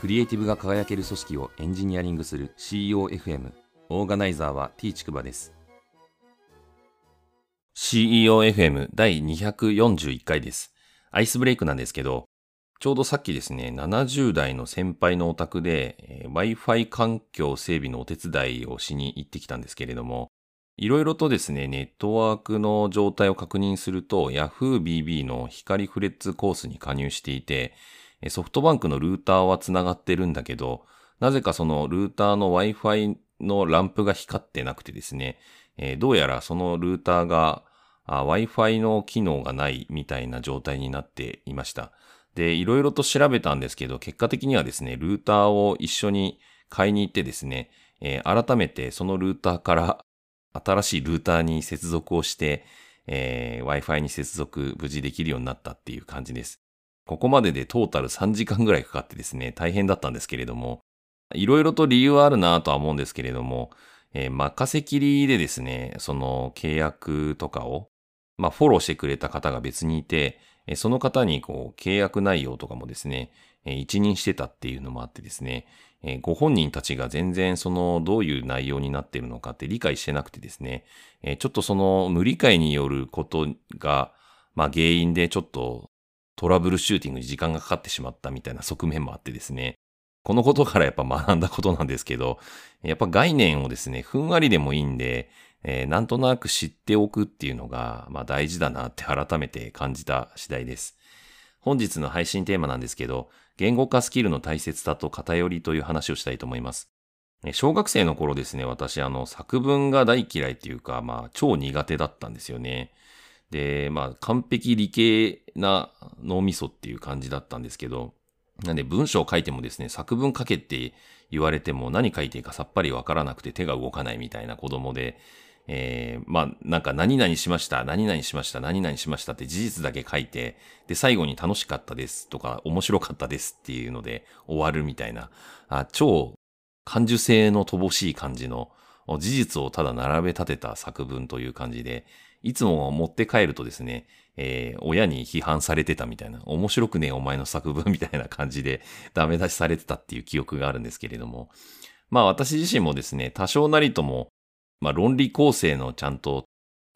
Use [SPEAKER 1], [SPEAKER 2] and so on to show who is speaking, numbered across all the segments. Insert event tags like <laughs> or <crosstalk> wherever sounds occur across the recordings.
[SPEAKER 1] クリエイティブが輝ける組織をエンジニアリングする CEOFM オーガナイザーは T ちくばです。CEOFM 第241回です。アイスブレイクなんですけどちょうどさっきですね、70代の先輩のお宅で、えー、Wi-Fi 環境整備のお手伝いをしに行ってきたんですけれども、いろいろとですね、ネットワークの状態を確認すると、Yahoo! BB の光フレッツコースに加入していて、ソフトバンクのルーターは繋がってるんだけど、なぜかそのルーターの Wi-Fi のランプが光ってなくてですね、えー、どうやらそのルーターが Wi-Fi の機能がないみたいな状態になっていました。で、いろいろと調べたんですけど、結果的にはですね、ルーターを一緒に買いに行ってですね、えー、改めてそのルーターから新しいルーターに接続をして、えー、Wi-Fi に接続無事できるようになったっていう感じです。ここまででトータル3時間ぐらいかかってですね、大変だったんですけれども、いろいろと理由はあるなとは思うんですけれども、えー、任せきりでですね、その契約とかを、まあ、フォローしてくれた方が別にいて、その方にこう契約内容とかもですね、一任してたっていうのもあってですね、ご本人たちが全然そのどういう内容になっているのかって理解してなくてですね、ちょっとその無理解によることが、まあ原因でちょっとトラブルシューティングに時間がかかってしまったみたいな側面もあってですね、このことからやっぱ学んだことなんですけど、やっぱ概念をですね、ふんわりでもいいんで、えー、なんとなく知っておくっていうのが、まあ大事だなって改めて感じた次第です。本日の配信テーマなんですけど、言語化スキルの大切さと偏りという話をしたいと思います。小学生の頃ですね、私あの作文が大嫌いっていうか、まあ超苦手だったんですよね。で、まあ完璧理系な脳みそっていう感じだったんですけど、なんで文章を書いてもですね、作文書けって言われても何書いていいかさっぱりわからなくて手が動かないみたいな子供で、えー、まあ、なんか何々しました、何々しました、何々しましたって事実だけ書いて、で、最後に楽しかったですとか、面白かったですっていうので終わるみたいな、あ超感受性の乏しい感じの、事実をただ並べ立てた作文という感じで、いつも持って帰るとですね、えー、親に批判されてたみたいな、面白くねえお前の作文みたいな感じで <laughs> ダメ出しされてたっていう記憶があるんですけれども、まあ私自身もですね、多少なりともまあ、論理構成のちゃんと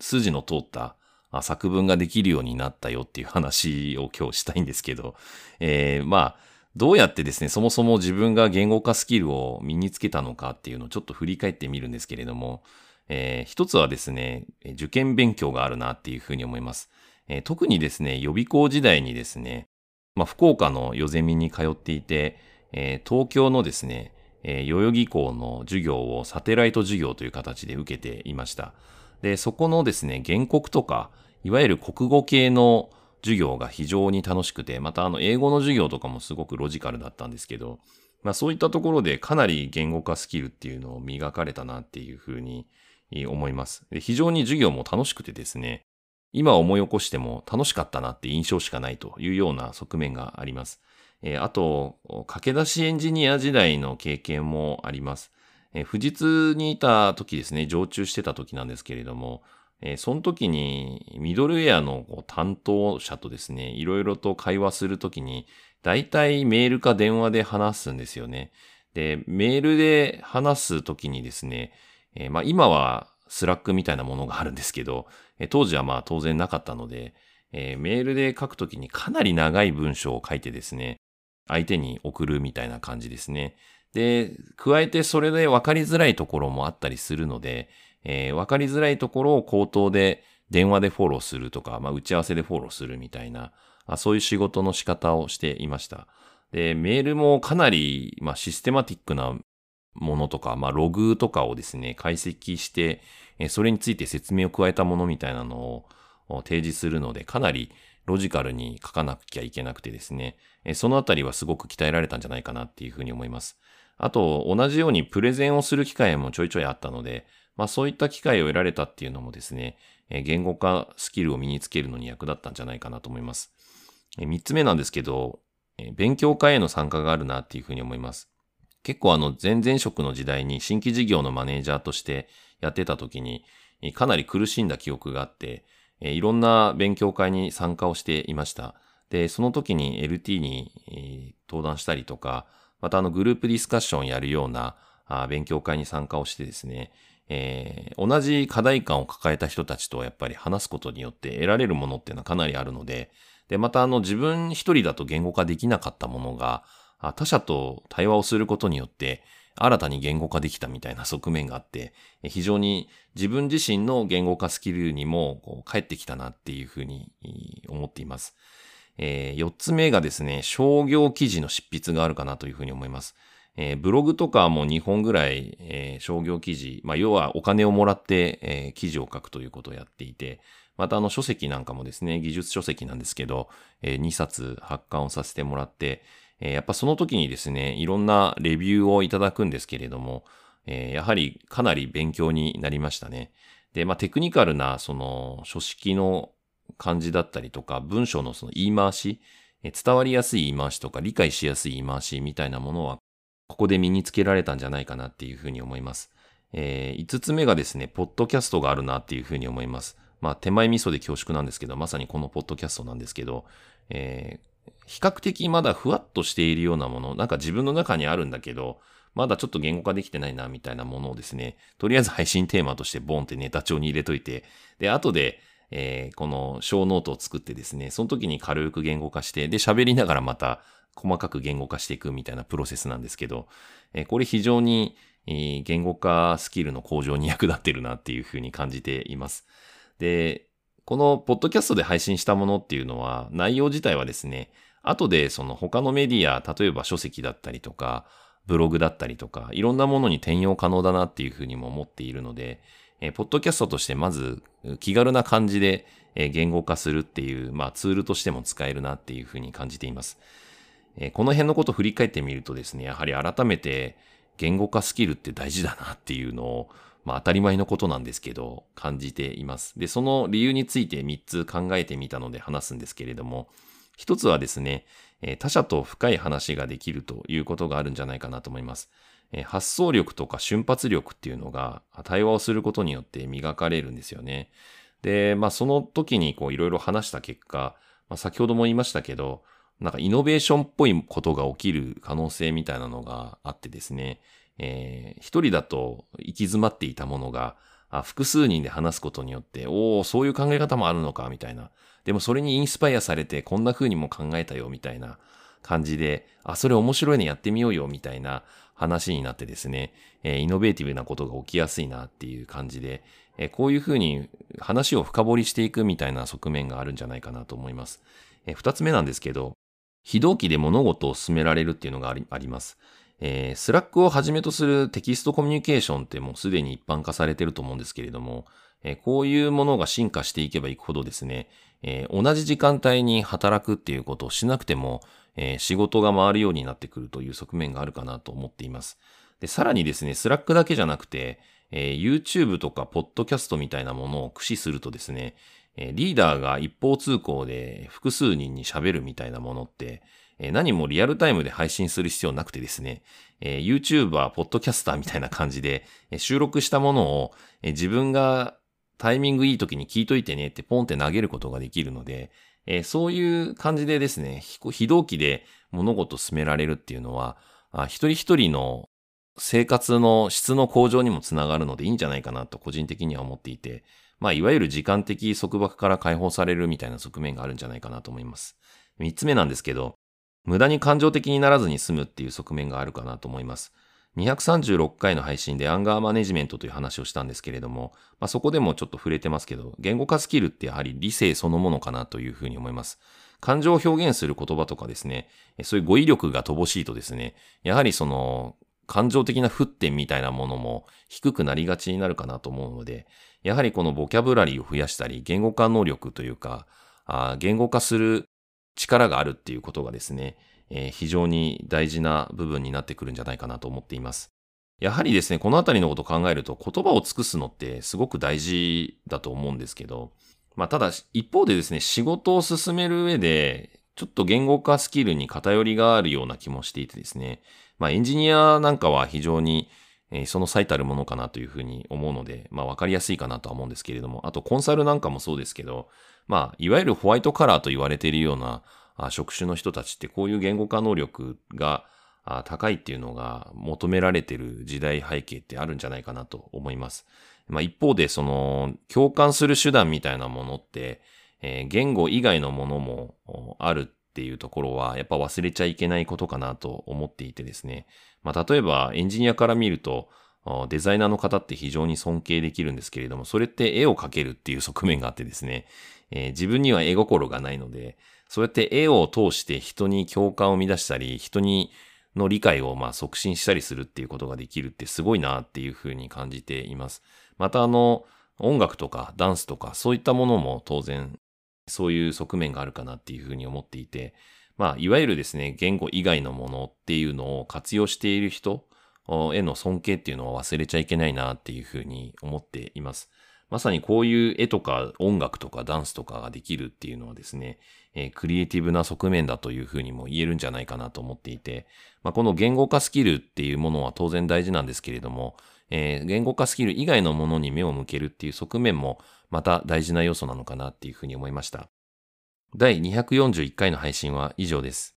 [SPEAKER 1] 筋の通った作文ができるようになったよっていう話を今日したいんですけど、えー、まあ、どうやってですね、そもそも自分が言語化スキルを身につけたのかっていうのをちょっと振り返ってみるんですけれども、えー、一つはですね、受験勉強があるなっていうふうに思います。えー、特にですね、予備校時代にですね、まあ、福岡の予ゼミに通っていて、えー、東京のですね、えー、代々木校の授業をサテライト授業という形で受けていました。で、そこのですね、原告とか、いわゆる国語系の授業が非常に楽しくて、またあの、英語の授業とかもすごくロジカルだったんですけど、まあそういったところでかなり言語化スキルっていうのを磨かれたなっていうふうに思います。非常に授業も楽しくてですね、今思い起こしても楽しかったなって印象しかないというような側面があります。あと、駆け出しエンジニア時代の経験もあります。富士通にいた時ですね、常駐してた時なんですけれども、その時にミドルウェアの担当者とですね、いろいろと会話するときに、大体メールか電話で話すんですよね。で、メールで話すときにですね、えー、まあ今は Slack みたいなものがあるんですけど、えー、当時はまあ当然なかったので、えー、メールで書くときにかなり長い文章を書いてですね、相手に送るみたいな感じですね。で、加えてそれで分かりづらいところもあったりするので、えー、分かりづらいところを口頭で電話でフォローするとか、まあ、打ち合わせでフォローするみたいな、あそういう仕事の仕方をしていました。で、メールもかなり、まあ、システマティックなものとか、まあ、ログとかをですね、解析して、それについて説明を加えたものみたいなのを提示するので、かなりロジカルに書かなきゃいけなくてですね、そのあたりはすごく鍛えられたんじゃないかなっていうふうに思います。あと、同じようにプレゼンをする機会もちょいちょいあったので、まあそういった機会を得られたっていうのもですね、言語化スキルを身につけるのに役立ったんじゃないかなと思います。三つ目なんですけど、勉強会への参加があるなっていうふうに思います。結構あの前々職の時代に新規事業のマネージャーとしてやってた時にかなり苦しんだ記憶があって、いろんな勉強会に参加をしていました。で、その時に LT に、登壇したりとか、またあのグループディスカッションやるような勉強会に参加をしてですね、えー、同じ課題感を抱えた人たちとやっぱり話すことによって得られるものっていうのはかなりあるので、で、またあの自分一人だと言語化できなかったものが、他者と対話をすることによって新たに言語化できたみたいな側面があって、非常に自分自身の言語化スキルにもこう帰ってきたなっていうふうに思っています。えー、4つ目がですね、商業記事の執筆があるかなというふうに思います。えー、ブログとかも2本ぐらい、えー、商業記事、まあ、要はお金をもらって、えー、記事を書くということをやっていて、またあの書籍なんかもですね、技術書籍なんですけど、え、2冊発刊をさせてもらって、え、やっぱその時にですね、いろんなレビューをいただくんですけれども、え、やはりかなり勉強になりましたね。で、まあテクニカルなその書式の感じだったりとか、文章のその言い回し、え伝わりやすい言い回しとか理解しやすい言い回しみたいなものは、ここで身につけられたんじゃないかなっていうふうに思います。えー、5つ目がですね、ポッドキャストがあるなっていうふうに思います。まあ、手前味噌で恐縮なんですけど、まさにこのポッドキャストなんですけど、えー、比較的まだふわっとしているようなもの、なんか自分の中にあるんだけど、まだちょっと言語化できてないな、みたいなものをですね、とりあえず配信テーマとしてボンってネタ帳に入れといて、で、後で、えー、このショーノートを作ってですね、その時に軽く言語化して、で、喋りながらまた細かく言語化していくみたいなプロセスなんですけど、えー、これ非常に、えー、言語化スキルの向上に役立ってるなっていうふうに感じています。で、このポッドキャストで配信したものっていうのは、内容自体はですね、後でその他のメディア、例えば書籍だったりとか、ブログだったりとか、いろんなものに転用可能だなっていうふうにも思っているので、えー、ポッドキャストとしてまず気軽な感じで、えー、言語化するっていう、まあツールとしても使えるなっていうふうに感じています。えー、この辺のことを振り返ってみるとですね、やはり改めて言語化スキルって大事だなっていうのを、まあ当たり前のことなんですけど、感じています。で、その理由について3つ考えてみたので話すんですけれども、一つはですね、他者と深い話ができるということがあるんじゃないかなと思います。発想力とか瞬発力っていうのが対話をすることによって磨かれるんですよね。で、まあその時にこういろいろ話した結果、まあ、先ほども言いましたけど、なんかイノベーションっぽいことが起きる可能性みたいなのがあってですね、えー、一人だと行き詰まっていたものが、あ複数人で話すことによって、おお、そういう考え方もあるのか、みたいな。でもそれにインスパイアされて、こんな風にも考えたよ、みたいな感じで、あ、それ面白いね、やってみようよ、みたいな話になってですね、えー、イノベーティブなことが起きやすいなっていう感じで、えー、こういう風に話を深掘りしていくみたいな側面があるんじゃないかなと思います。えー、二つ目なんですけど、非同期で物事を進められるっていうのがありあります。えー、 Slack をはじめとするテキストコミュニケーションってもうすでに一般化されてると思うんですけれども、えー、こういうものが進化していけばいくほどですね、えー、同じ時間帯に働くっていうことをしなくても、えー、仕事が回るようになってくるという側面があるかなと思っています。で、さらにですね、 Slack だけじゃなくて、えー、YouTube とかポッドキャストみたいなものを駆使するとですね、えリーダーが一方通行で複数人に喋るみたいなものって、え何もリアルタイムで配信する必要なくてですね、え YouTuber、ポッドキャスターみたいな感じで、収録したものを、自分がタイミングいい時に聞いといてねってポンって投げることができるので、そういう感じでですね、非同期で物事進められるっていうのは、一人一人の生活の質の向上にもつながるのでいいんじゃないかなと個人的には思っていて、まあ、いわゆる時間的束縛から解放されるみたいな側面があるんじゃないかなと思います。三つ目なんですけど、無駄に感情的にならずに済むっていう側面があるかなと思います。236回の配信でアンガーマネジメントという話をしたんですけれども、まあ、そこでもちょっと触れてますけど、言語化スキルってやはり理性そのものかなというふうに思います。感情を表現する言葉とかですね、そういう語彙力が乏しいとですね、やはりその感情的な沸点みたいなものも低くなりがちになるかなと思うので、やはりこのボキャブラリーを増やしたり、言語化能力というか、あ言語化する力があるっていうことがですね、えー、非常に大事な部分になってくるんじゃないかなと思っています。やはりですね、このあたりのことを考えると言葉を尽くすのってすごく大事だと思うんですけど、まあただ一方でですね、仕事を進める上で、ちょっと言語化スキルに偏りがあるような気もしていてですね、まあエンジニアなんかは非常にえその最たるものかなというふうに思うので、まあ分かりやすいかなとは思うんですけれども、あとコンサルなんかもそうですけど、まあいわゆるホワイトカラーと言われているような職種の人たちってこういう言語化能力が高いっていうのが求められている時代背景ってあるんじゃないかなと思います。まあ一方でその共感する手段みたいなものって、えー、言語以外のものもあるっていうところはやっぱ忘れちゃいけないことかなと思っていてですね。まあ例えばエンジニアから見るとデザイナーの方って非常に尊敬できるんですけれども、それって絵を描けるっていう側面があってですね、えー、自分には絵心がないので、そうやって絵を通して人に共感を生み出したり、人にの理解をまあ促進したりするっていうことができるってすごいなっていうふうに感じています。またあの、音楽とかダンスとかそういったものも当然そういう側面があるかなっていうふうに思っていて、まあ、いわゆるですね、言語以外のものっていうのを活用している人への尊敬っていうのを忘れちゃいけないなっていうふうに思っています。まさにこういう絵とか音楽とかダンスとかができるっていうのはですね、えー、クリエイティブな側面だというふうにも言えるんじゃないかなと思っていて、まあ、この言語化スキルっていうものは当然大事なんですけれども、えー、言語化スキル以外のものに目を向けるっていう側面もまた大事な要素なのかなっていうふうに思いました。第241回の配信は以上です。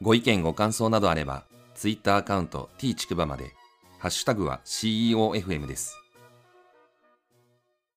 [SPEAKER 2] ご意見ご感想などあれば、Twitter アカウント t ちくばまで、ハッシュタグは CEOFM です。